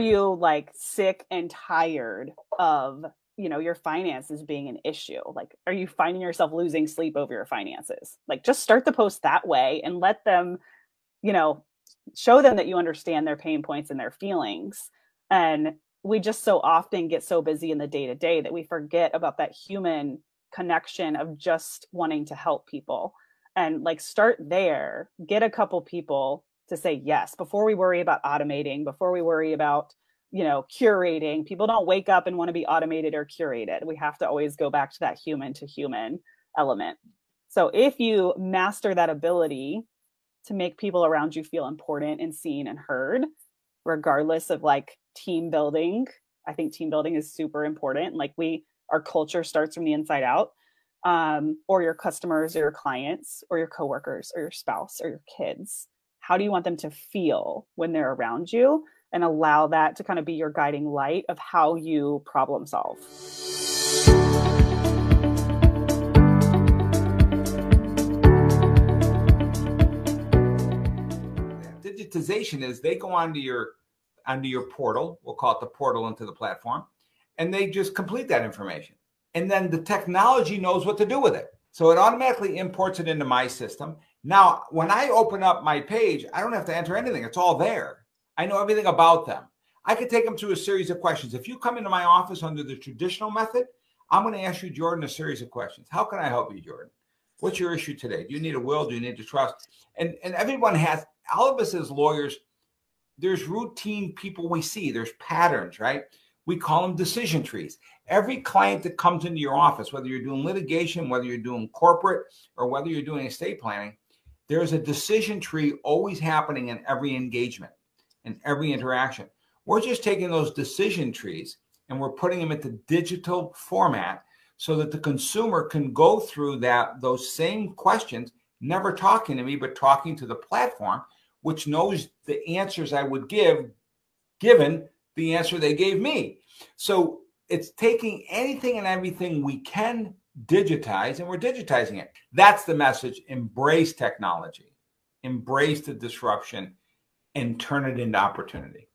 you like sick and tired of you know your finances being an issue? Like are you finding yourself losing sleep over your finances? Like just start the post that way and let them you know show them that you understand their pain points and their feelings. And we just so often get so busy in the day to day that we forget about that human connection of just wanting to help people. And like start there. Get a couple people to say yes before we worry about automating before we worry about you know curating. People don't wake up and want to be automated or curated. We have to always go back to that human to human element. So if you master that ability to make people around you feel important and seen and heard regardless of like team building i think team building is super important. Like we our culture starts from the inside out um, or your customers or your clients or your coworkers or your spouse or your kids how do you want them to feel when they're around you and allow that to kind of be your guiding light of how you problem solve. Digitization is they go onto your onto your portal, we'll call it the portal into the platform, and they just complete that information. And then the technology knows what to do with it. So it automatically imports it into my system. Now, when I open up my page, I don't have to enter anything. It's all there. I know everything about them. I could take them through a series of questions. If you come into my office under the traditional method, I'm going to ask you, Jordan, a series of questions. How can I help you, Jordan? What's your issue today? Do you need a will? Do you need to trust? And and everyone has all of us as lawyers, there's routine people we see, there's patterns, right? We call them decision trees. Every client that comes into your office, whether you're doing litigation, whether you're doing corporate, or whether you're doing estate planning, there's a decision tree always happening in every engagement in every interaction. We're just taking those decision trees and we're putting them into digital format so that the consumer can go through that those same questions, never talking to me, but talking to the platform, which knows the answers I would give given the answer they gave me. So it's taking anything and everything we can digitize and we're digitizing it. That's the message. Embrace technology, embrace the disruption, and turn it into opportunity.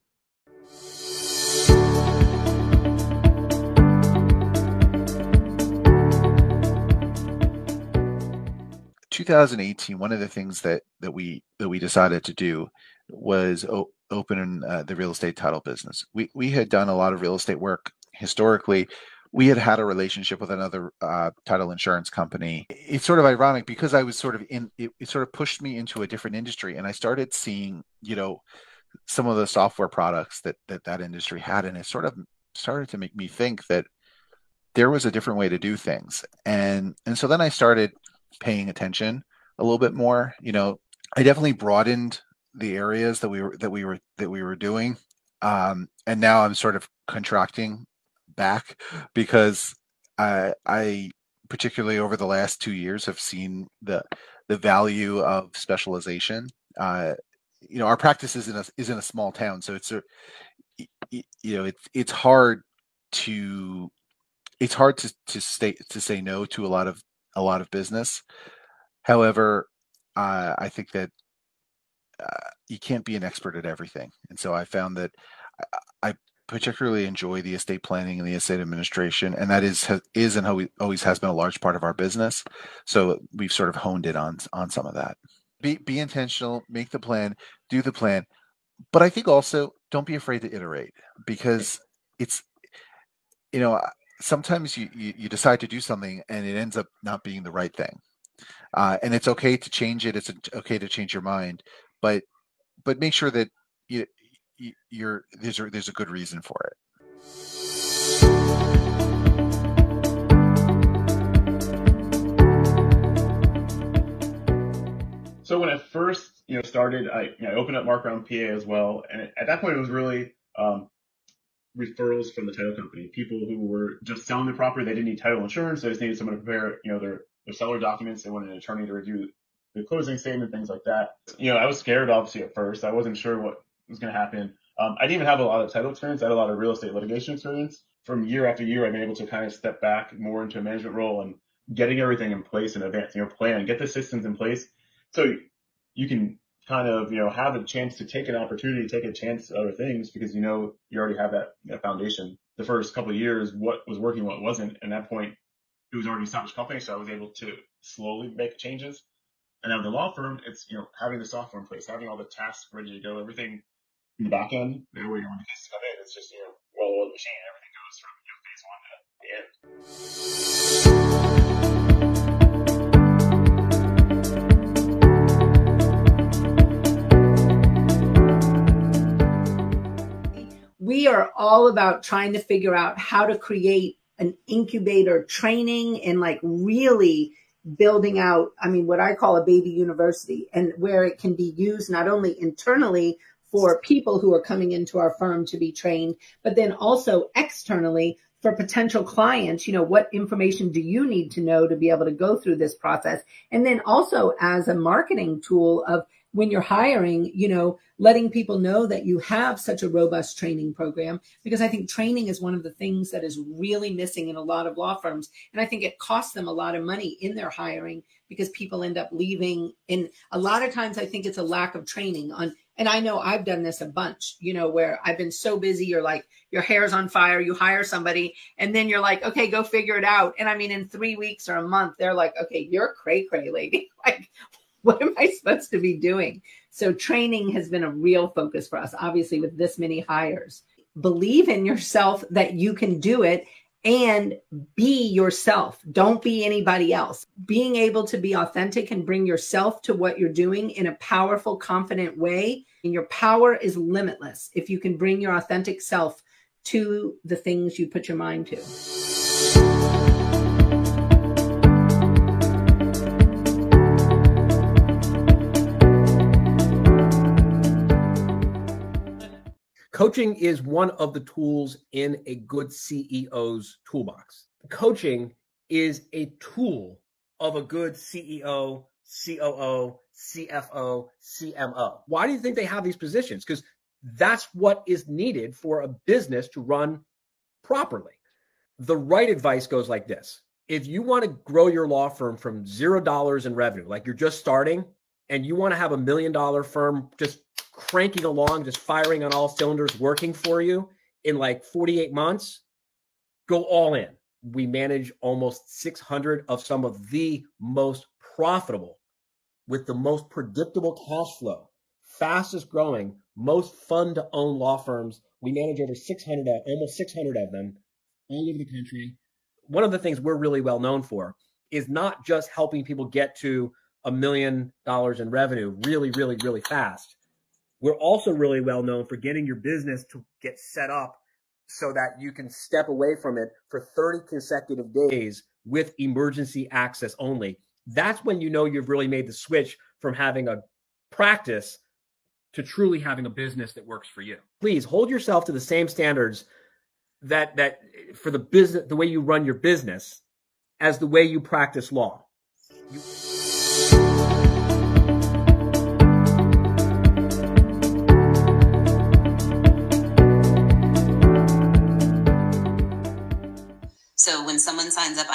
Two thousand eighteen. One of the things that that we that we decided to do was o- open uh, the real estate title business. We we had done a lot of real estate work historically we had had a relationship with another uh, title insurance company. It's sort of ironic because I was sort of in, it, it, sort of pushed me into a different industry, and I started seeing, you know, some of the software products that that that industry had, and it sort of started to make me think that there was a different way to do things, and and so then I started paying attention a little bit more. You know, I definitely broadened the areas that we were that we were that we were doing, um, and now I'm sort of contracting back because I, I particularly over the last two years have seen the the value of specialization. Uh, you know, our practice is in a is in a small town, so it's a you know it's it's hard to it's hard to to stay to say no to a lot of a lot of business. However, uh, I think that uh, you can't be an expert at everything, and so I found that I, I particularly enjoy the estate planning and the estate administration, and that is is and always has been a large part of our business. So we've sort of honed it on on some of that. Be be intentional, make the plan, do the plan, but I think also don't be afraid to iterate because it's you know sometimes you, you, you decide to do something and it ends up not being the right thing, uh, and it's okay to change it. It's okay to change your mind, but but make sure that you you're there's a, there's a good reason for it. So when I first you know started, I you know, I opened up Mark Around PA as well, and at that point it was really um, referrals from the title company, people who were just selling the property. They didn't need title insurance. They just needed someone to prepare you know their their seller documents. They wanted an attorney to review the closing statement, things like that. You know, I was scared obviously at first. I wasn't sure what was going to happen. Um, I didn't even have a lot of title experience. I had a lot of real estate litigation experience. From year after year, I've been able to kind of step back more into a management role and getting everything in place in advance, you know, plan, get the systems in place so you can kind of, you know, have a chance to take an opportunity, take a chance at other things because you know you already have that, that foundation. The first couple of years, what was working, what wasn't. And at that point, it was already established company, so I was able to slowly make changes. And now the law firm, it's you know having the software in place, having all the tasks ready to go, everything in the back end. That way, when the cases come in, it's just you know well-oiled machine. Everything goes from you know, phase one to the end. we are all about trying to figure out how to create an incubator training and like really building out, I mean, what I call a baby university and where it can be used not only internally for people who are coming into our firm to be trained, but then also externally for potential clients, you know, what information do you need to know to be able to go through this process? And then also as a marketing tool of when you're hiring, you know, letting people know that you have such a robust training program, because I think training is one of the things that is really missing in a lot of law firms. And I think it costs them a lot of money in their hiring because people end up leaving. And a lot of times I think it's a lack of training on, and I know I've done this a bunch, you know, where I've been so busy, you're like, your hair's on fire, you hire somebody, and then you're like, okay, go figure it out. And I mean, in three weeks or a month, they're like, okay, you're cray cray lady. like, what am I supposed to be doing? So training has been a real focus for us, obviously, with this many hires. Believe in yourself that you can do it and be yourself. Don't be anybody else. Being able to be authentic and bring yourself to what you're doing in a powerful, confident way. And your power is limitless if you can bring your authentic self to the things you put your mind to. Coaching is one of the tools in a good CEO's toolbox. Coaching is a tool of a good CEO, COO, CFO, CMO. Why do you think they have these positions? Because that's what is needed for a business to run properly. The right advice goes like this if you want to grow your law firm from zero dollars in revenue, like you're just starting, and you want to have a million dollar firm just cranking along, just firing on all cylinders, working for you in like 48 months, go all in. We manage almost 600 of some of the most profitable with the most predictable cash flow, fastest growing, most fun to own law firms. We manage over 600, almost 600 of them all over the country. One of the things we're really well known for is not just helping people get to a million dollars in revenue really, really, really fast we're also really well known for getting your business to get set up so that you can step away from it for 30 consecutive days with emergency access only. That's when you know you've really made the switch from having a practice to truly having a business that works for you. Please hold yourself to the same standards that that for the business the way you run your business as the way you practice law. You-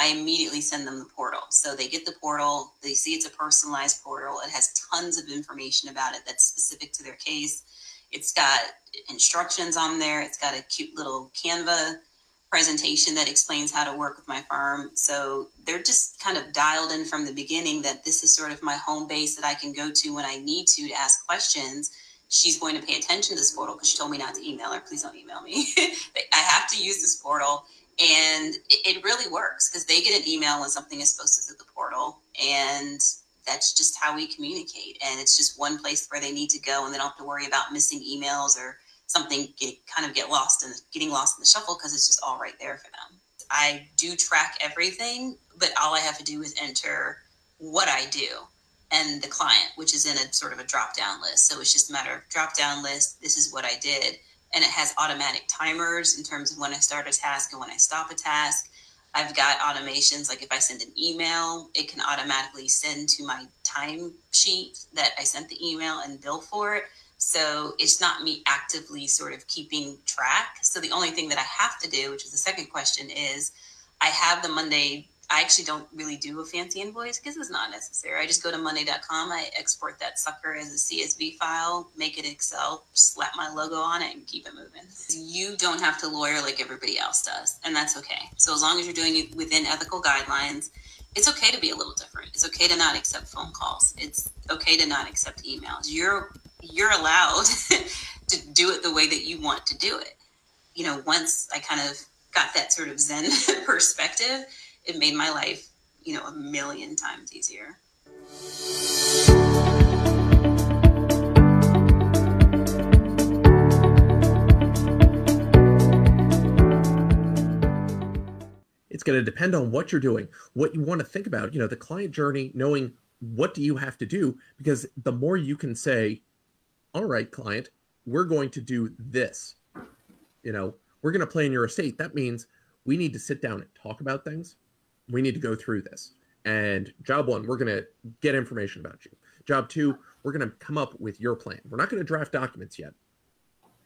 I immediately send them the portal. So they get the portal, they see it's a personalized portal. It has tons of information about it that's specific to their case. It's got instructions on there. It's got a cute little Canva presentation that explains how to work with my firm. So they're just kind of dialed in from the beginning that this is sort of my home base that I can go to when I need to to ask questions. She's going to pay attention to this portal because she told me not to email her. Please don't email me. I have to use this portal and it, it really works because they get an email when something is posted to the portal and that's just how we communicate. And it's just one place where they need to go and they don't have to worry about missing emails or something get, kind of get lost and getting lost in the shuffle because it's just all right there for them. I do track everything but all i have to do is enter what i do and the client which is in a sort of a drop down list. So it's just a matter of drop down list this is what i did and it has automatic timers in terms of when I start a task and when I stop a task. I've got automations like if I send an email, it can automatically send to my time sheet that I sent the email and bill for it. So it's not me actively sort of keeping track. So the only thing that I have to do, which is the second question, is I have the Monday I actually don't really do a fancy invoice because it's not necessary. I just go to Monday.com, I export that sucker as a CSV file, make it Excel, slap my logo on it, and keep it moving. You don't have to lawyer like everybody else does, and that's okay. So as long as you're doing it within ethical guidelines, it's okay to be a little different. It's okay to not accept phone calls. It's okay to not accept emails. You're you're allowed to do it the way that you want to do it. You know, once I kind of got that sort of Zen perspective, it made my life, you know, a million times easier. It's going to depend on what you're doing, what you want to think about, you know, the client journey, knowing what do you have to do because the more you can say, all right, client, we're going to do this. You know, we're going to play in your estate. That means we need to sit down and talk about things. We need to go through this. And job one, we're going to get information about you. Job two, we're going to come up with your plan. We're not going to draft documents yet.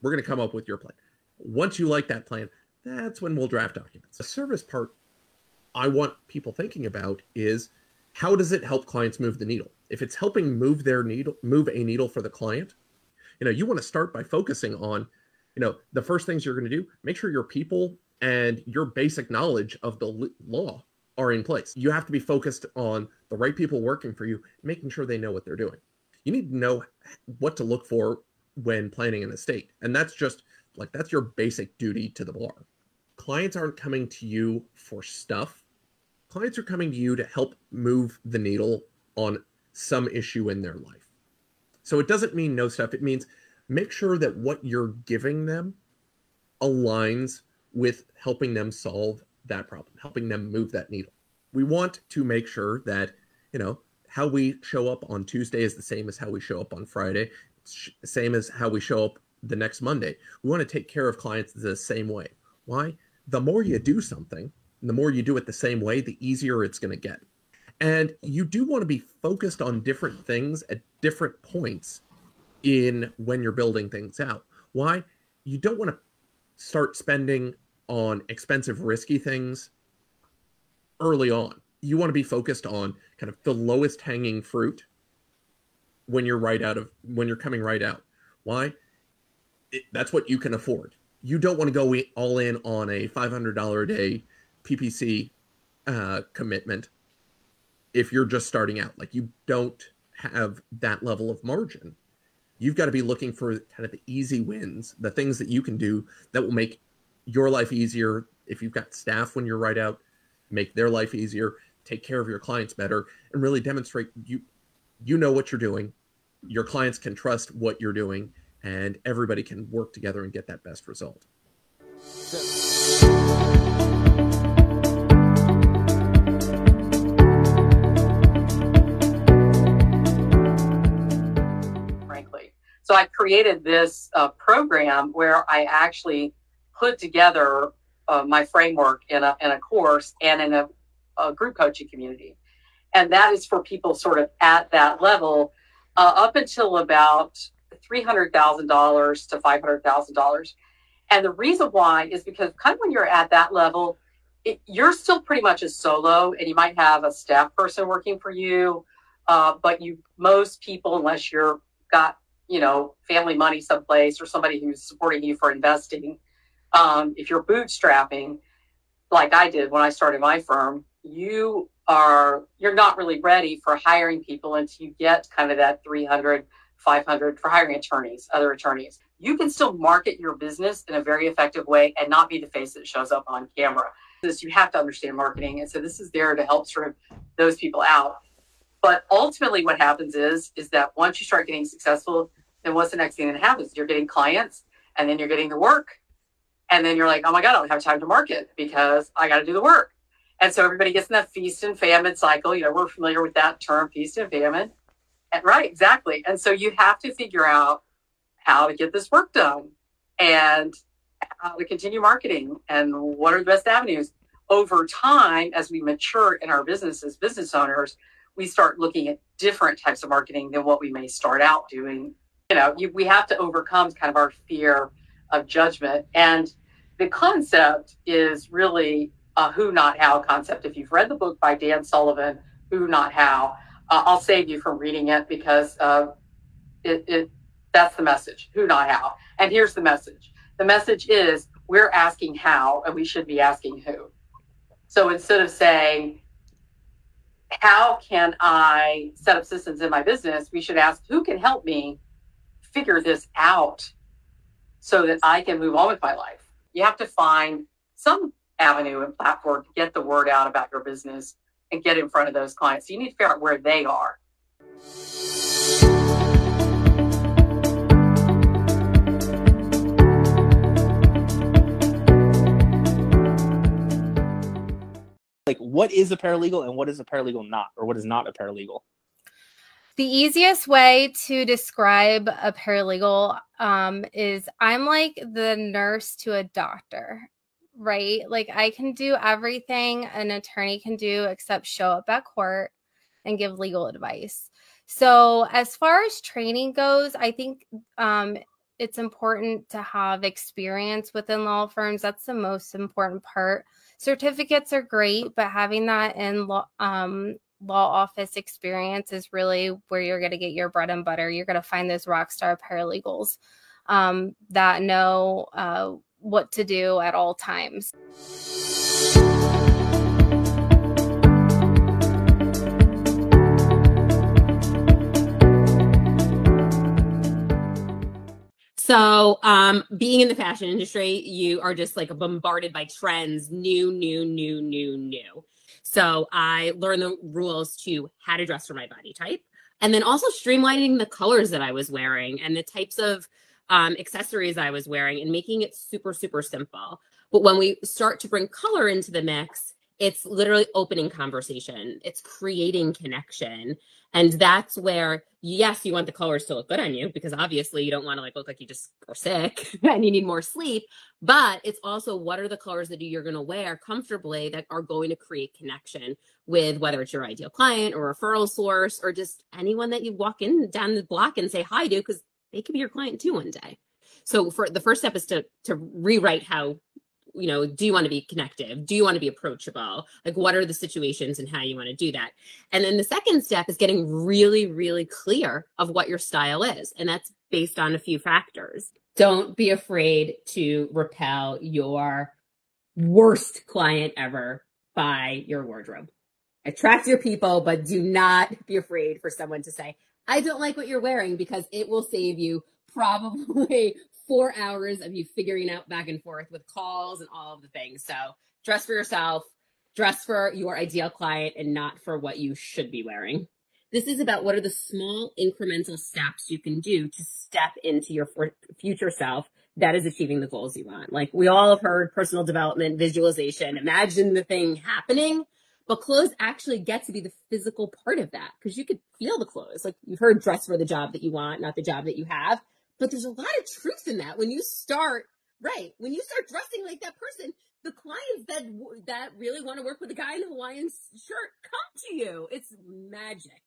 We're going to come up with your plan. Once you like that plan, that's when we'll draft documents. The service part I want people thinking about is how does it help clients move the needle? If it's helping move their needle, move a needle for the client, you know, you want to start by focusing on, you know, the first things you're going to do, make sure your people and your basic knowledge of the law are in place. You have to be focused on the right people working for you, making sure they know what they're doing. You need to know what to look for when planning an estate. And that's just like that's your basic duty to the bar. Clients aren't coming to you for stuff. Clients are coming to you to help move the needle on some issue in their life. So it doesn't mean no stuff. It means make sure that what you're giving them aligns with helping them solve that problem, helping them move that needle. We want to make sure that, you know, how we show up on Tuesday is the same as how we show up on Friday, same as how we show up the next Monday. We want to take care of clients the same way. Why? The more you do something, the more you do it the same way, the easier it's going to get. And you do want to be focused on different things at different points in when you're building things out. Why? You don't want to start spending on expensive, risky things early on. You want to be focused on kind of the lowest hanging fruit when you're right out of when you're coming right out. Why? It, that's what you can afford. You don't want to go all in on a $500 a day PPC uh, commitment if you're just starting out. Like you don't have that level of margin. You've got to be looking for kind of the easy wins, the things that you can do that will make your life easier. If you've got staff when you're right out, make their life easier, take care of your clients better, and really demonstrate you you know what you're doing. Your clients can trust what you're doing, and everybody can work together and get that best result. Frankly, so I created this uh, program where I actually put together uh, my framework in a, in a course and in a, a, group coaching community. And that is for people sort of at that level uh, up until about $300,000 to $500,000. And the reason why is because kind of when you're at that level, it, you're still pretty much a solo and you might have a staff person working for you. Uh, but you, most people, unless you're got you know, family money someplace or somebody who's supporting you for investing. Um, if you're bootstrapping, like I did when I started my firm, you are you're not really ready for hiring people until you get kind of that 300 500 for hiring attorneys other attorneys. You can still market your business in a very effective way and not be the face that shows up on camera. This you have to understand marketing and so this is there to help sort of those people out. But ultimately, what happens is is that once you start getting successful, then what's the next thing that happens? You're getting clients, and then you're getting the work, and then you're like, oh my god, I don't have time to market because I got to do the work. And so everybody gets in that feast and famine cycle. You know, we're familiar with that term, feast and famine. And, right, exactly. And so you have to figure out how to get this work done and how to continue marketing and what are the best avenues. Over time, as we mature in our business as business owners, we start looking at different types of marketing than what we may start out doing. You know, you, we have to overcome kind of our fear of judgment. And the concept is really a who, not how concept. If you've read the book by Dan Sullivan, Who, Not How, uh, I'll save you from reading it because uh, it, it that's the message. Who, not how. And here's the message. The message is we're asking how, and we should be asking who. So instead of saying, how can I set up systems in my business? We should ask, who can help me figure this out so that I can move on with my life? You have to find some avenue and platform to get the word out about your business and get in front of those clients. So you need to figure out where they are. Like, what is a paralegal and what is a paralegal not, or what is not a paralegal? The easiest way to describe a paralegal um, is I'm like the nurse to a doctor right? Like I can do everything an attorney can do except show up at court and give legal advice. So, as far as training goes, I think um, it's important to have experience within law firms. That's the most important part. Certificates are great, but having that in law, um, law office experience is really where you're going to get your bread and butter. You're going to find those rock star paralegals um, that know uh, what to do at all times. So, um, being in the fashion industry, you are just like bombarded by trends, new, new, new, new, new. So, I learned the rules to how to dress for my body type, and then also streamlining the colors that I was wearing and the types of um, accessories I was wearing and making it super, super simple. But when we start to bring color into the mix, it's literally opening conversation, it's creating connection. And that's where, yes, you want the colors to look good on you because obviously you don't want to like look like you just are sick and you need more sleep. But it's also what are the colors that you're going to wear comfortably that are going to create connection with whether it's your ideal client or referral source or just anyone that you walk in down the block and say hi to because they could be your client too one day. So for the first step is to to rewrite how you know do you want to be connective? Do you want to be approachable? Like what are the situations and how you want to do that? And then the second step is getting really really clear of what your style is and that's based on a few factors. Don't be afraid to repel your worst client ever by your wardrobe. Attract your people but do not be afraid for someone to say I don't like what you're wearing because it will save you probably four hours of you figuring out back and forth with calls and all of the things. So dress for yourself, dress for your ideal client, and not for what you should be wearing. This is about what are the small incremental steps you can do to step into your future self that is achieving the goals you want. Like we all have heard personal development, visualization, imagine the thing happening. But clothes actually get to be the physical part of that because you could feel the clothes. Like you've heard dress for the job that you want, not the job that you have. But there's a lot of truth in that. When you start, right, when you start dressing like that person, the clients that that really want to work with a guy in a Hawaiian shirt come to you. It's magic.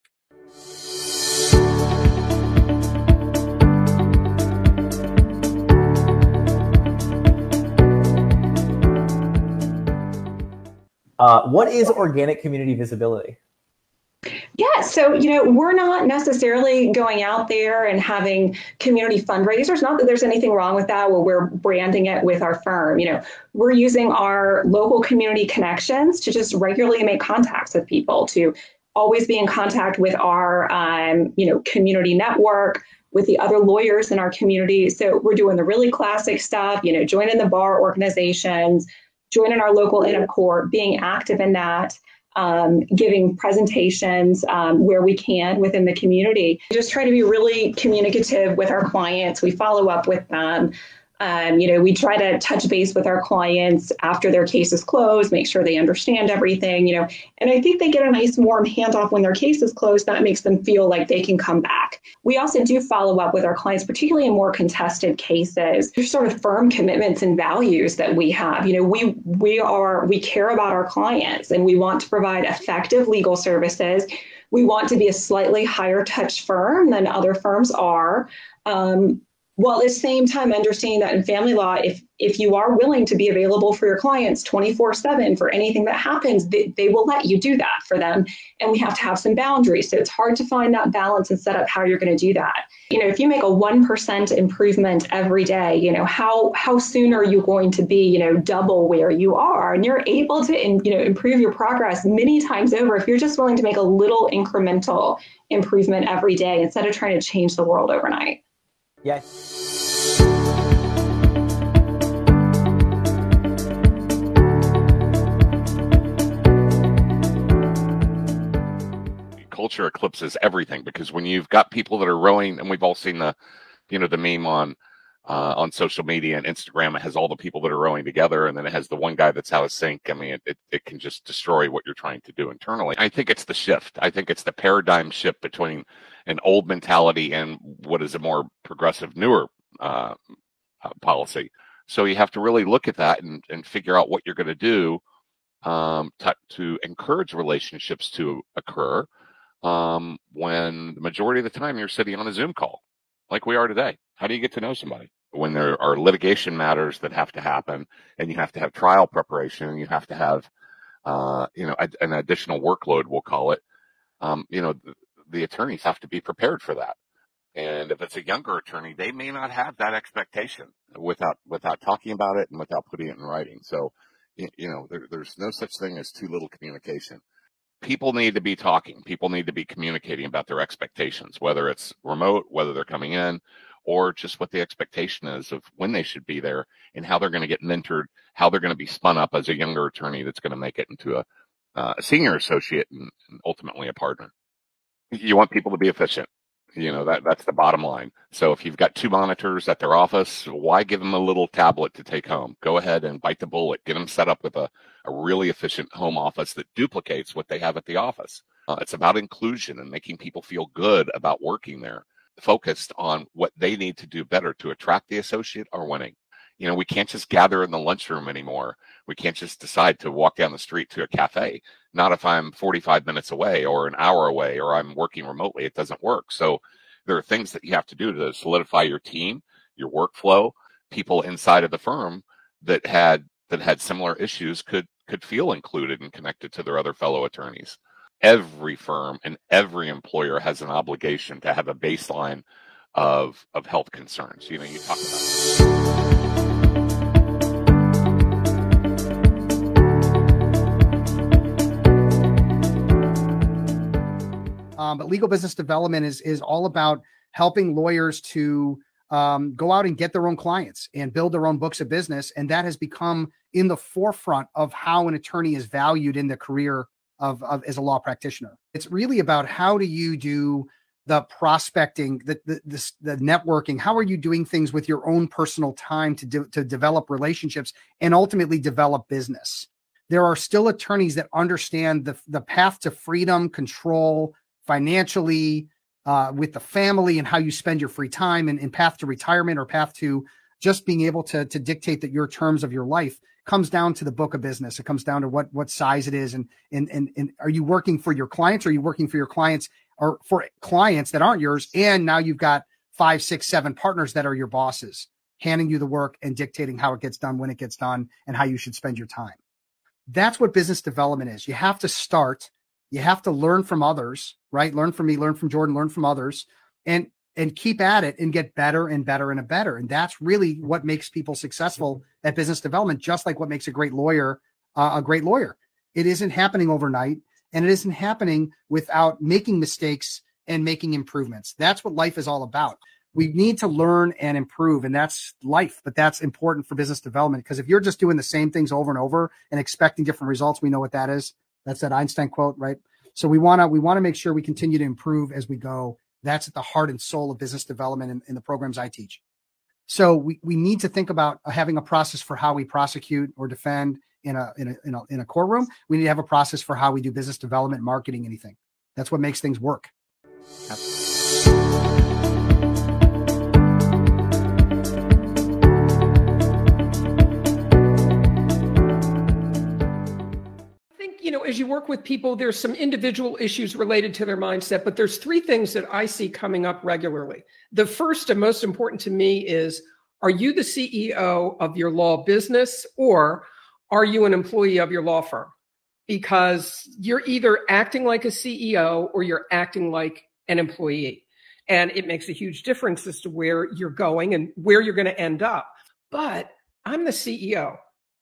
Uh, what is organic community visibility? Yeah, so you know, we're not necessarily going out there and having community fundraisers. Not that there's anything wrong with that where we're branding it with our firm. You know, we're using our local community connections to just regularly make contacts with people, to always be in contact with our um, you know, community network, with the other lawyers in our community. So we're doing the really classic stuff, you know, joining the bar organizations, joining our local Inn of Court, being active in that, um, giving presentations um, where we can within the community. Just try to be really communicative with our clients. We follow up with them. Um, you know, we try to touch base with our clients after their case is closed, make sure they understand everything, you know, and I think they get a nice warm handoff when their case is closed. That makes them feel like they can come back. We also do follow up with our clients, particularly in more contested cases. There's sort of firm commitments and values that we have. You know, we we are we care about our clients and we want to provide effective legal services. We want to be a slightly higher touch firm than other firms are. Um, while at the same time understanding that in family law if if you are willing to be available for your clients 24 7 for anything that happens they, they will let you do that for them. And we have to have some boundaries. So it's hard to find that balance and set up how you're going to do that. You know if you make a 1% improvement every day you know how how soon are you going to be you know double where you are? And you're able to in, you know improve your progress many times over if you're just willing to make a little incremental improvement every day instead of trying to change the world overnight yeah. Culture eclipses everything because when you've got people that are rowing, and we've all seen the, you know, the meme on uh, on social media and Instagram. It has all the people that are rowing together, and then it has the one guy that's out of sync. I mean, it, it, it, can just destroy what you're trying to do internally. I think it's the shift. I think it's the paradigm shift between an old mentality and what is a more progressive, newer uh, uh, policy. So you have to really look at that and, and figure out what you're going to do um, to, to, encourage relationships to occur um, when the majority of the time you're sitting on a Zoom call like we are today. How do you get to know somebody? When there are litigation matters that have to happen and you have to have trial preparation and you have to have, uh, you know, an additional workload, we'll call it, um, you know, the, attorneys have to be prepared for that. And if it's a younger attorney, they may not have that expectation without without talking about it and without putting it in writing. So, you know, there, there's no such thing as too little communication. People need to be talking. People need to be communicating about their expectations, whether it's remote, whether they're coming in, or just what the expectation is of when they should be there and how they're going to get mentored, how they're going to be spun up as a younger attorney that's going to make it into a, uh, a senior associate and, and ultimately a partner. You want people to be efficient. You know, that that's the bottom line. So if you've got two monitors at their office, why give them a little tablet to take home? Go ahead and bite the bullet. Get them set up with a, a really efficient home office that duplicates what they have at the office. Uh, it's about inclusion and making people feel good about working there, focused on what they need to do better to attract the associate or winning. You know, we can't just gather in the lunchroom anymore. We can't just decide to walk down the street to a cafe. Not if I'm 45 minutes away or an hour away or I'm working remotely. It doesn't work. So there are things that you have to do to solidify your team, your workflow. People inside of the firm that had that had similar issues could could feel included and connected to their other fellow attorneys. Every firm and every employer has an obligation to have a baseline of of health concerns. You know, you talk about. Um, but legal business development is is all about helping lawyers to um, go out and get their own clients and build their own books of business, and that has become in the forefront of how an attorney is valued in the career of, of as a law practitioner. It's really about how do you do the prospecting, the, the the, the networking. How are you doing things with your own personal time to do, to develop relationships and ultimately develop business? There are still attorneys that understand the the path to freedom, control, financially, uh, with the family, and how you spend your free time, and, and path to retirement or path to just being able to to dictate that your terms of your life comes down to the book of business. It comes down to what what size it is, and and and, and are you working for your clients? Or are you working for your clients or for clients that aren't yours? And now you've got five, six, seven partners that are your bosses, handing you the work and dictating how it gets done, when it gets done, and how you should spend your time. That's what business development is. You have to start you have to learn from others, right? Learn from me, learn from Jordan, learn from others, and and keep at it and get better and better and better. And that's really what makes people successful at business development, just like what makes a great lawyer uh, a great lawyer. It isn't happening overnight, and it isn't happening without making mistakes and making improvements. That's what life is all about. We need to learn and improve, and that's life, but that's important for business development because if you're just doing the same things over and over and expecting different results, we know what that is. That's that Einstein quote, right? So we want to we want to make sure we continue to improve as we go. That's at the heart and soul of business development in, in the programs I teach. So we, we need to think about having a process for how we prosecute or defend in a, in a in a in a courtroom. We need to have a process for how we do business development, marketing, anything. That's what makes things work. As you work work with people. There's some individual issues related to their mindset, but there's three things that I see coming up regularly. The first and most important to me is are you the CEO of your law business or are you an employee of your law firm? Because you're either acting like a CEO or you're acting like an employee. And it makes a huge difference as to where you're going and where you're going to end up. But I'm the CEO.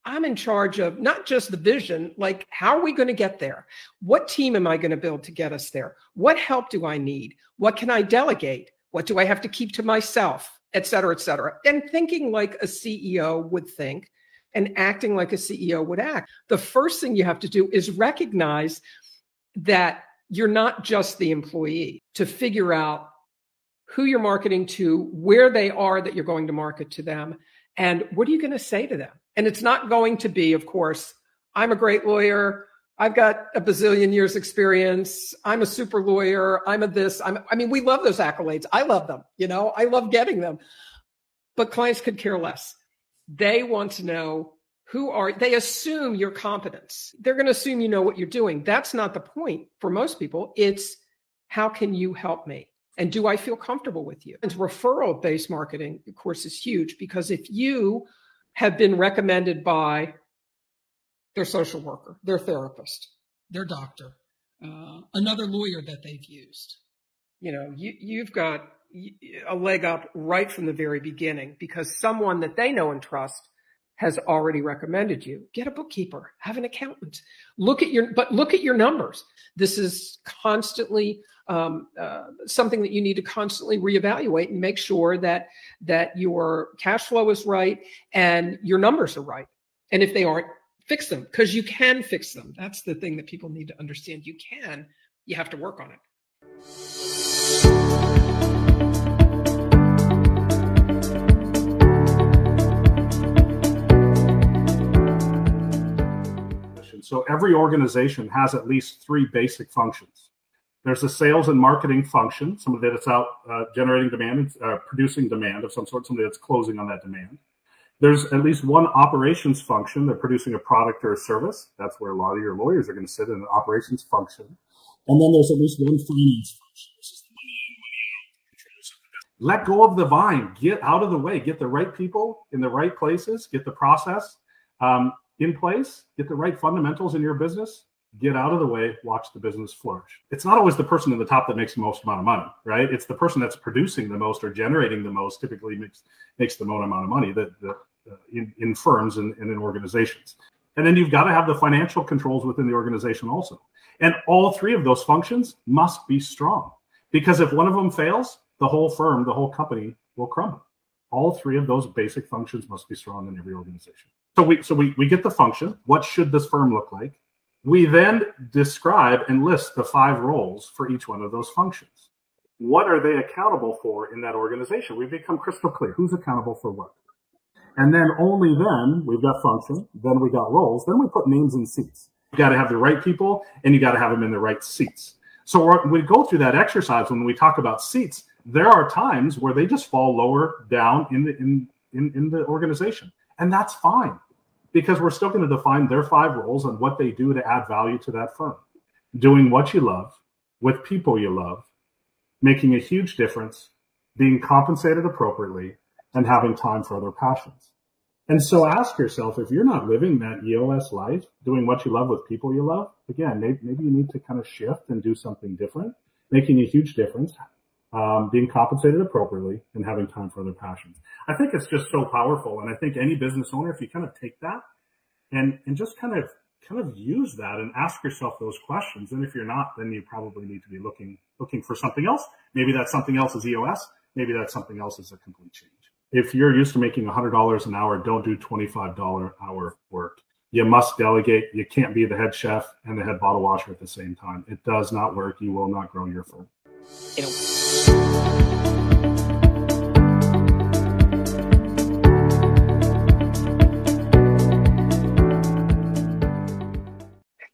I'm in charge of not just the vision, like how are we going to get there? What team am I going to build to get us there? What help do I need? What can I delegate? What do I have to keep to myself? Et cetera, et cetera. And thinking like a CEO would think and acting like a CEO would act. The first thing you have to do is recognize that you're not just the employee to figure out who you're marketing to, where they are that you're going to market to them, and what are you going to say to them? And it's not going to be, of course, I'm a great lawyer. I've got a bazillion years experience. I'm a super lawyer. I'm a this. I'm, I mean, we love those accolades. I love them. You know, I love getting them. But clients could care less. They want to know who are, they assume your competence. They're going to assume you know what you're doing. That's not the point for most people. It's how can you help me? And do I feel comfortable with you? And referral based marketing, of course, is huge because if you have been recommended by their social worker, their therapist, their doctor, uh, another lawyer that they've used, you know, you, you've got a leg up right from the very beginning because someone that they know and trust has already recommended you. Get a bookkeeper, have an accountant. Look at your, but look at your numbers. This is constantly um, uh, something that you need to constantly reevaluate and make sure that that your cash flow is right and your numbers are right. And if they aren't, fix them because you can fix them. That's the thing that people need to understand. You can. You have to work on it. So every organization has at least three basic functions. There's a sales and marketing function, somebody that's out uh, generating demand, uh, producing demand of some sort, somebody that's closing on that demand. There's at least one operations function. They're producing a product or a service. That's where a lot of your lawyers are going to sit in an operations function. And then there's at least one finance function. This is the money in, money out. Let go of the vine. Get out of the way. Get the right people in the right places. Get the process um, in place. Get the right fundamentals in your business get out of the way, watch the business flourish. It's not always the person in the top that makes the most amount of money, right? It's the person that's producing the most or generating the most typically makes makes the most amount of money that, that uh, in, in firms and, and in organizations. And then you've got to have the financial controls within the organization also. And all three of those functions must be strong because if one of them fails, the whole firm, the whole company will crumble. All three of those basic functions must be strong in every organization. So we so we, we get the function. What should this firm look like? We then describe and list the five roles for each one of those functions. What are they accountable for in that organization? We become crystal clear. Who's accountable for what? And then only then we've got function, then we got roles, then we put names and seats. You got to have the right people and you got to have them in the right seats. So we go through that exercise when we talk about seats. There are times where they just fall lower down in the in in, in the organization, and that's fine because we're still going to define their five roles and what they do to add value to that firm. Doing what you love with people you love, making a huge difference, being compensated appropriately, and having time for other passions. And so ask yourself if you're not living that EOS life, doing what you love with people you love, again, maybe, you need to kind of shift and do something different, making a huge difference, um, being compensated appropriately, and having time for other passions. I think it's just so powerful. And I think any business owner, if you kind of take that and, and just kind of kind of use that and ask yourself those questions. And if you're not, then you probably need to be looking looking for something else. Maybe that something else is EOS. Maybe that something else is a complete change. If you're used to making $100 an hour, don't do $25 hour work. You must delegate. You can't be the head chef and the head bottle washer at the same time. It does not work. You will not grow your firm you know.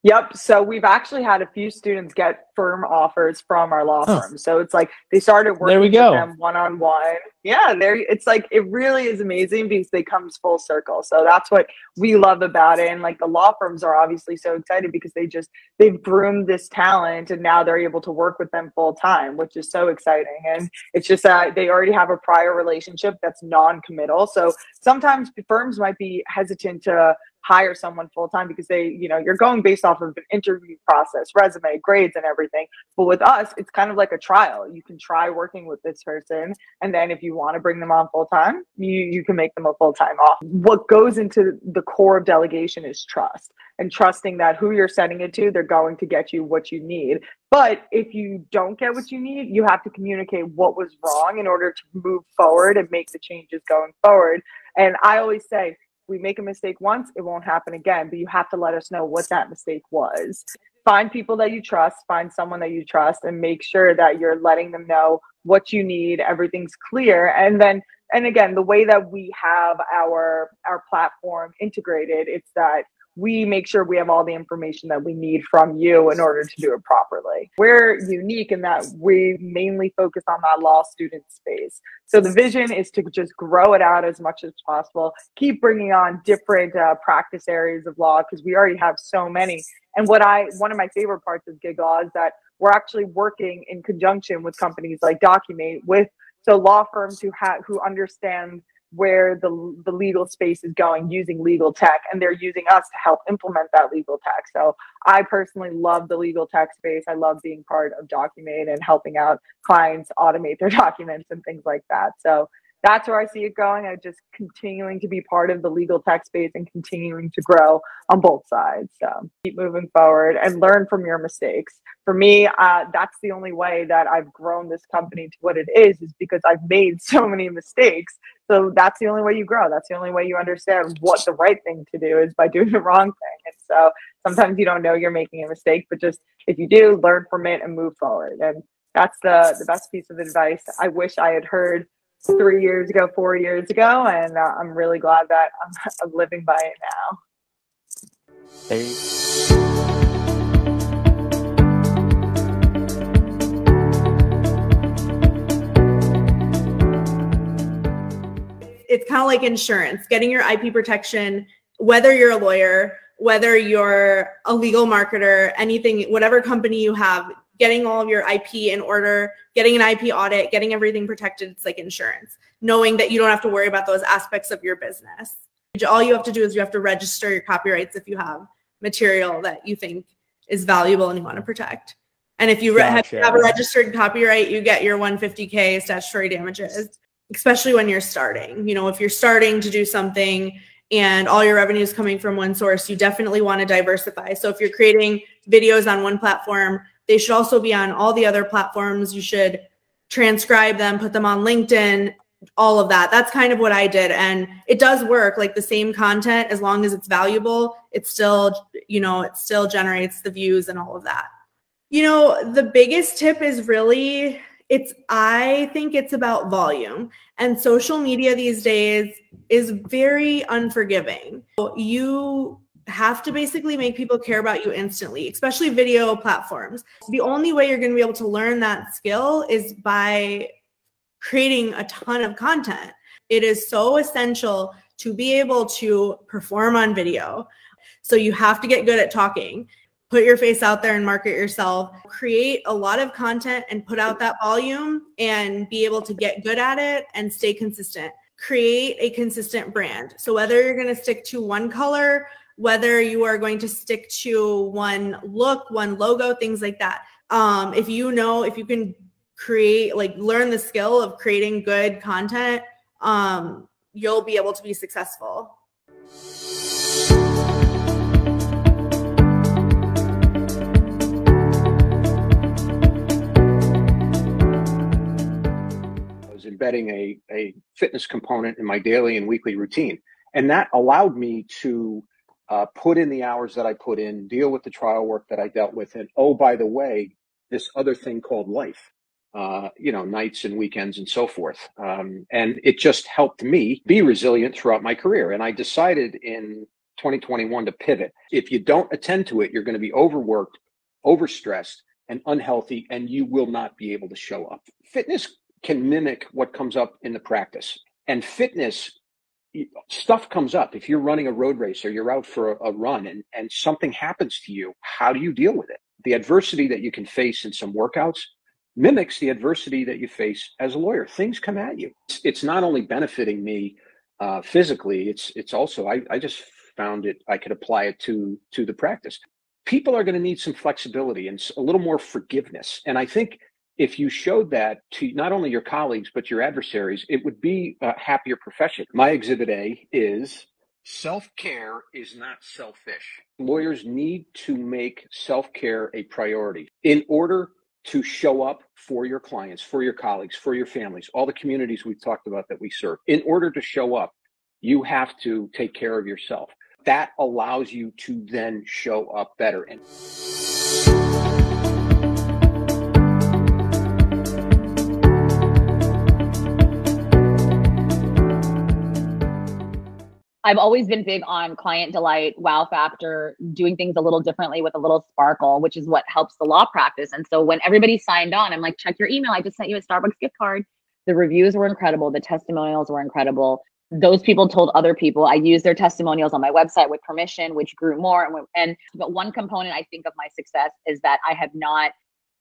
Yep. So we've actually had a few students get firm offers from our law Huh. firm. So it's like they started working There we with them one on one. Yeah, there it's like it really is amazing because they comes full circle. So that's what we love about it. And like the law firms are obviously so excited because they just they've groomed this talent and now they're able to work with them full time, which is so exciting. And it's just that they already have a prior relationship that's non-committal. So sometimes firms might be hesitant to hire someone full time because they, you know, you're going based off of an interview process, resume, grades, and everything. But with us, it's kind of like a trial. You can try working with this person, and then if you want to bring them on full time, you you can make them a full time off. What goes into the core of delegation is trust and trusting that who you're sending it to, they're going to get you what you need. But if you don't get what you need, you have to communicate what was wrong in order to move forward and make the changes going forward. And I always say, we make a mistake once, it won't happen again, but you have to let us know what that mistake was. Find people that you trust, find someone that you trust, and make sure that you're letting them know what you need, everything's clear. And then, and again, the way that we have our our platform integrated, it's that we make sure we have all the information that we need from you in order to do it properly. We're unique in that we mainly focus on that law student space. So the vision is to just grow it out as much as possible, keep bringing on different uh, practice areas of law because we already have so many. And what I, one of my favorite parts of Gig Law is that we're actually working in conjunction with companies like Documate with so law firms who have who understand where the the legal space is going using legal tech and they're using us to help implement that legal tech. So i personally love the legal tech space. I love being part of Documate and helping out clients automate their documents and things like that. So that's where i see it going i just continuing to be part of the legal tech space and continuing to grow on both sides so keep moving forward and learn from your mistakes for me uh, that's the only way that i've grown this company to what it is is because i've made so many mistakes so that's the only way you grow. That's the only way you understand what the right thing to do is by doing the wrong thing. And so sometimes you don't know you're making a mistake, but just if you do, learn from it and move forward. And that's the the best piece of advice I wish I had heard three years ago, four years ago, and uh, I'm really glad that I'm, I'm living by it now. Hey. it's kind of like insurance getting your ip protection whether you're a lawyer whether you're a legal marketer anything whatever company you have getting all of your ip in order getting an ip audit getting everything protected it's like insurance knowing that you don't have to worry about those aspects of your business all you have to do is you have to register your copyrights if you have material that you think is valuable and you want to protect and if you re- have, have a registered copyright you get your 150k statutory damages especially when you're starting. You know, if you're starting to do something and all your revenue is coming from one source, you definitely want to diversify. So if you're creating videos on one platform, they should also be on all the other platforms. You should transcribe them, put them on LinkedIn, all of that. That's kind of what I did. And it does work like the same content, as long as it's valuable, it still, you know, it still generates the views and all of that. You know, the biggest tip is really it's i think it's about volume and social media these days is very unforgiving you have to basically make people care about you instantly especially video platforms. The only way you're going to be able to learn that skill is by creating a ton of content. It is so essential to be able to perform on video. So you have to get good at talking. Put your face out there and market yourself. Create a lot of content and put out that volume and be able to get good at it and stay consistent. Create a consistent brand. So whether you're going to stick to one color whether you are going to stick to one look one logo things like that um, if you know if you can create like learn the skill of creating good content um, you'll be able to be successful I was embedding a, a fitness component in my daily and weekly routine. And that allowed me to uh, put in the hours that I put in, deal with the trial work that I dealt with. And oh, by the way, this other thing called life, uh, you know, nights and weekends and so forth. Um, and it just helped me be resilient throughout my career. And I decided in 2021 to pivot. If you don't attend to it, you're going to be overworked, overstressed, and unhealthy, and you will not be able to show up. Fitness can mimic what comes up in the practice. And fitness stuff comes up. If you're running a road race or you're out for a, a, run and, and something happens to you, how do you deal with it? The adversity that you can face in some workouts mimics the adversity that you face as a lawyer. Things come at you. It's, it's not only benefiting me uh, physically, it's it's also I, I just found it I could apply it to to the practice. People are going to need some flexibility and a little more forgiveness. And I think if you showed that to not only your colleagues but your adversaries, it would be a happier profession. My exhibit A is self care is not selfish. Lawyers need to make self care a priority in order to show up for your clients, for your colleagues, for your families, all the communities we've talked about that we serve. In order to show up, you have to take care of yourself. That allows you to then show up better. And I've always been big on client delight, wow factor, doing things a little differently with a little sparkle, which is what helps the law practice. And so when everybody signed on, I'm like, check your email. I just sent you a Starbucks gift card. The reviews were incredible. The testimonials were incredible. Those people told other people. I used their testimonials on my website with permission, which grew more. And, and but one component I think of my success is that I have not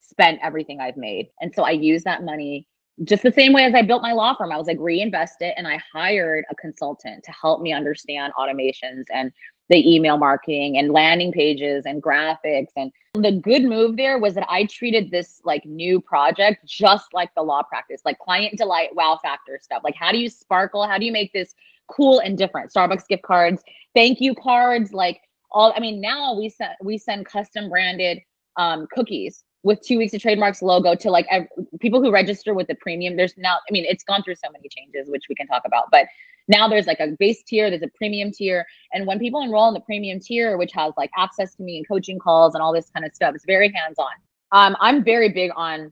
spent everything I've made. And so I use that money just the same way as I built my law firm, I was like reinvest it and I hired a consultant to help me understand automations and the email marketing and landing pages and graphics. And the good move there was that I treated this like new project just like the law practice, like client delight, wow factor stuff. Like, how do you sparkle? How do you make this cool and different? Starbucks gift cards, thank you cards, like all. I mean, now we send we send custom branded um, cookies with two weeks of trademarks logo to like ev- people who register with the premium there's now i mean it's gone through so many changes which we can talk about but now there's like a base tier there's a premium tier and when people enroll in the premium tier which has like access to me and coaching calls and all this kind of stuff it's very hands on um, i'm very big on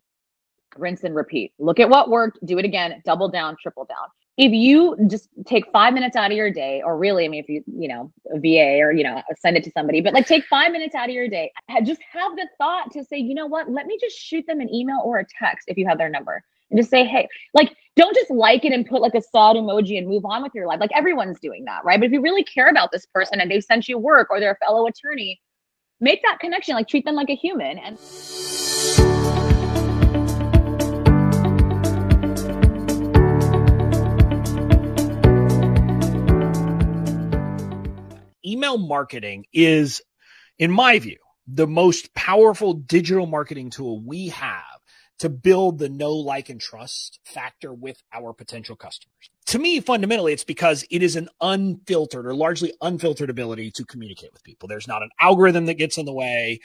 rinse and repeat. Look at what worked do it again double down triple down if you just take five minutes out of your day, or really, I mean, if you, you know, a VA or, you know, send it to somebody, but like take five minutes out of your day, just have the thought to say, you know what, let me just shoot them an email or a text if you have their number and just say, hey, like, don't just like it and put like a sad emoji and move on with your life. Like everyone's doing that, right? But if you really care about this person and they've sent you work or they're a fellow attorney, make that connection, like treat them like a human. And email marketing is, in my view, the most powerful digital marketing tool we have to build the know, like, and trust factor with our potential customers. To me, fundamentally, it's because it is an unfiltered or largely unfiltered ability to communicate with people. There's not an algorithm that gets in the way.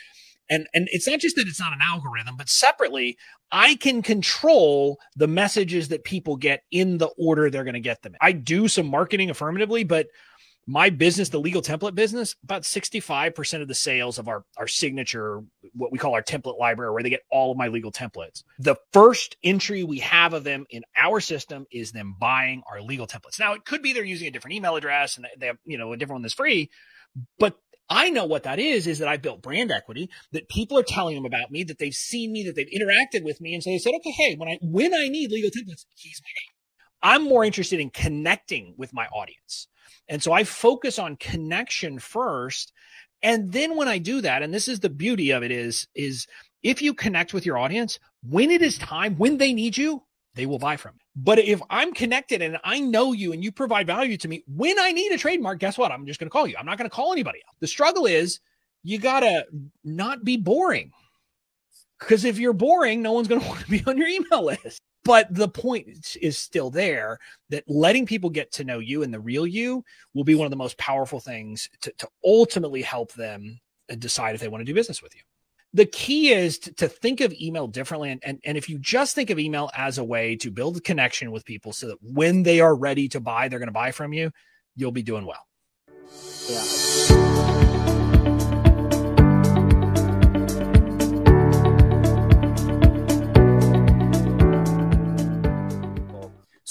And, and it's not just that it's not an algorithm, but separately, I can control the messages that people get in the order they're going to get them. I do some marketing affirmatively, but my business, the legal template business, about 65% of the sales of our, our signature, what we call our template library, where they get all of my legal templates. The first entry we have of them in our system is them buying our legal templates. Now, it could be they're using a different email address and they have, you know, a different one that's free, but I know what that is, is that I built brand equity, that people are telling them about me, that they've seen me, that they've interacted with me. And so they said, okay, hey, when I, when I need legal templates, he's my. I'm more interested in connecting with my audience. And so I focus on connection first. And then when I do that, and this is the beauty of it is, is if you connect with your audience, when it is time, when they need you, they will buy from you. But if I'm connected and I know you and you provide value to me, when I need a trademark, guess what? I'm just going to call you. I'm not going to call anybody else. The struggle is you got to not be boring. Because if you're boring, no one's going to want to be on your email list but the point is still there that letting people get to know you and the real you will be one of the most powerful things to, to ultimately help them uh, decide if they want to do business with you. The key is to, to think of email differently and, and, and if you just think of email as a way to build a connection with people so that when they are ready to buy they're going to buy from you you'll be doing well. Yeah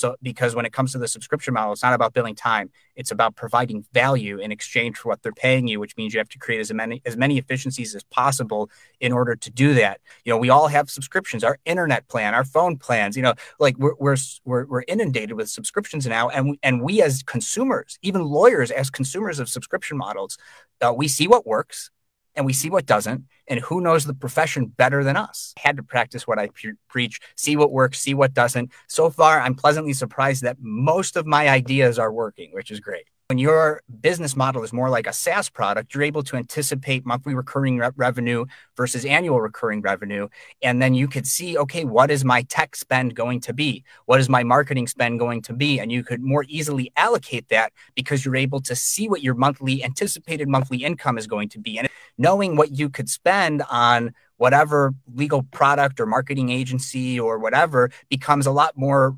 So, because when it comes to the subscription model, it's not about billing time; it's about providing value in exchange for what they're paying you, which means you have to create as many as many efficiencies as possible in order to do that. You know, we all have subscriptions: our internet plan, our phone plans. You know, like we're we're we're, we're inundated with subscriptions now, and we, and we as consumers, even lawyers as consumers of subscription models, uh, we see what works and we see what doesn't and who knows the profession better than us. I had to practice what i pre- preach see what works see what doesn't. So far i'm pleasantly surprised that most of my ideas are working which is great when your business model is more like a SaaS product, you're able to anticipate monthly recurring re- revenue versus annual recurring revenue. And then you could see, okay, what is my tech spend going to be? What is my marketing spend going to be? And you could more easily allocate that because you're able to see what your monthly anticipated monthly income is going to be. And knowing what you could spend on whatever legal product or marketing agency or whatever becomes a lot more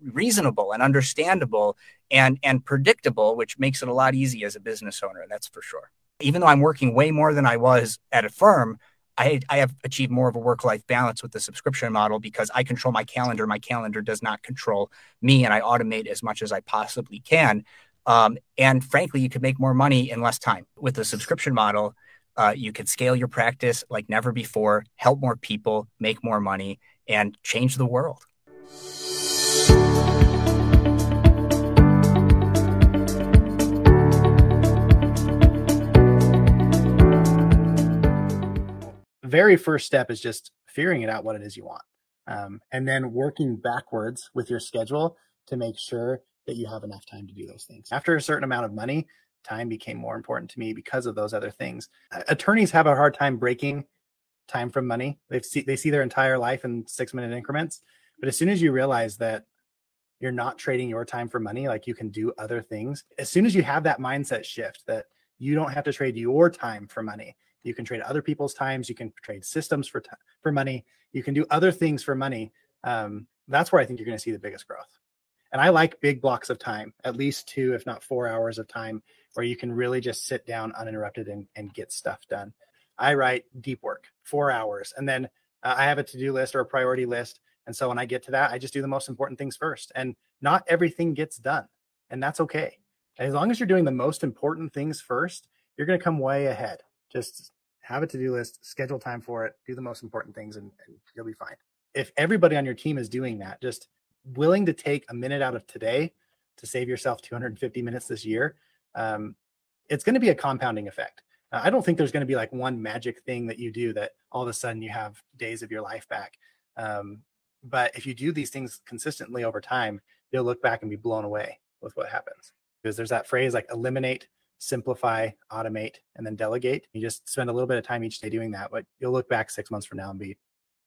reasonable and understandable and and predictable which makes it a lot easier as a business owner that's for sure even though i'm working way more than i was at a firm I, I have achieved more of a work life balance with the subscription model because I control my calendar. My calendar does not control me, and I automate as much as I possibly can. Um, and frankly, you could make more money in less time. With the subscription model, uh, you could scale your practice like never before, help more people, make more money, and change the world. Very first step is just figuring it out what it is you want. Um, and then working backwards with your schedule to make sure that you have enough time to do those things. After a certain amount of money, time became more important to me because of those other things. Attorneys have a hard time breaking time from money. They see they see their entire life in 6-minute increments, but as soon as you realize that you're not trading your time for money, like you can do other things, as soon as you have that mindset shift that you don't have to trade your time for money, you can trade other people's times. You can trade systems for t- for money. You can do other things for money. Um, that's where I think you're going to see the biggest growth. And I like big blocks of time, at least two, if not four hours of time, where you can really just sit down uninterrupted and, and get stuff done. I write deep work, four hours, and then uh, I have a to do list or a priority list. And so when I get to that, I just do the most important things first. And not everything gets done, and that's okay. As long as you're doing the most important things first, you're going to come way ahead. Just have a to-do list, schedule time for it, do the most important things, and, and you'll be fine. If everybody on your team is doing that, just willing to take a minute out of today to save yourself 250 minutes this year, um, it's going to be a compounding effect. Uh, I don't think there's going to be like one magic thing that you do that all of a sudden you have days of your life back. Um, but if you do these things consistently over time, you'll look back and be blown away with what happens. Because there's that phrase like eliminate simplify, automate, and then delegate. You just spend a little bit of time each day doing that, but you'll look back six months from now and be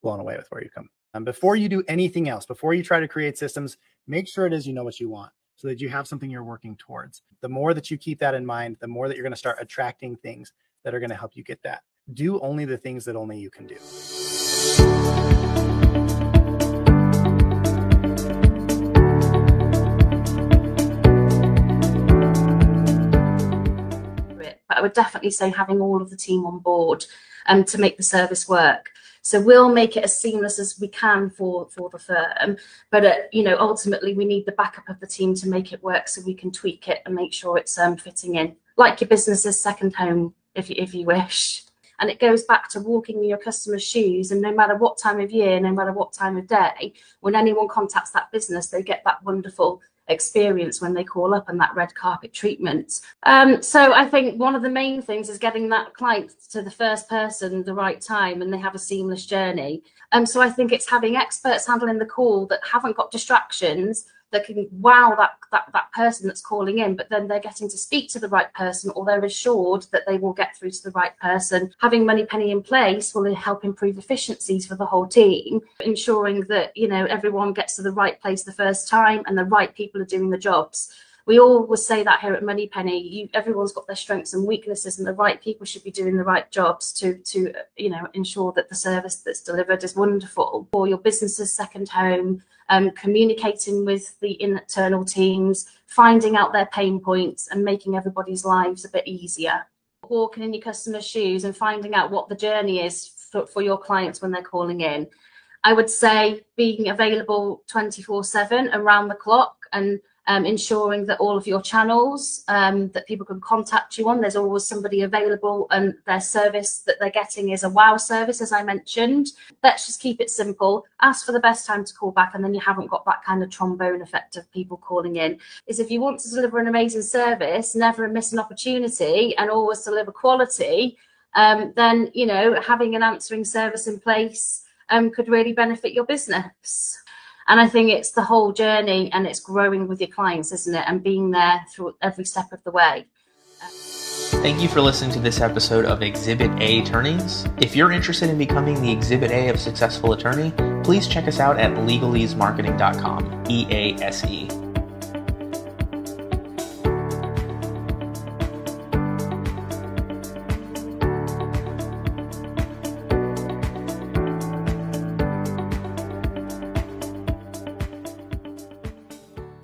blown away with where you come. Um, before you do anything else, before you try to create systems, make sure it is you know what you want so that you have something you're working towards. The more that you keep that in mind, the more that you're going to start attracting things that are going to help you get that. Do only the things that only you can do. But I would definitely say having all of the team on board um, to make the service work. So we'll make it as seamless as we can for for the firm, but uh, you know ultimately we need the backup of the team to make it work, so we can tweak it and make sure it's um, fitting in, like your business's second home, if you, if you wish. And it goes back to walking in your customer's shoes, and no matter what time of year, no matter what time of day, when anyone contacts that business, they get that wonderful experience when they call up and that red carpet treatment. Um, so I think one of the main things is getting that client to the first person the right time and they have a seamless journey. Um, so I think it's having experts handling the call that haven't got distractions that can wow that, that that person that's calling in but then they're getting to speak to the right person or they're assured that they will get through to the right person. Having moneypenny in place will help improve efficiencies for the whole team ensuring that you know everyone gets to the right place the first time and the right people are doing the jobs we always say that here at Moneypenny. You, everyone's got their strengths and weaknesses, and the right people should be doing the right jobs to to you know ensure that the service that's delivered is wonderful for your business's second home. Um, communicating with the internal teams, finding out their pain points, and making everybody's lives a bit easier. Walking in your customer's shoes and finding out what the journey is for, for your clients when they're calling in I would say being available 24 7 around the clock and um, ensuring that all of your channels um, that people can contact you on, there's always somebody available and their service that they're getting is a wow service, as I mentioned. Let's just keep it simple. Ask for the best time to call back, and then you haven't got that kind of trombone effect of people calling in. Is if you want to deliver an amazing service, never miss an opportunity, and always deliver quality, um, then you know having an answering service in place um, could really benefit your business. And I think it's the whole journey and it's growing with your clients, isn't it? And being there through every step of the way. Thank you for listening to this episode of Exhibit A Attorneys. If you're interested in becoming the Exhibit A of Successful Attorney, please check us out at legaleasemarketing.com. E A S E.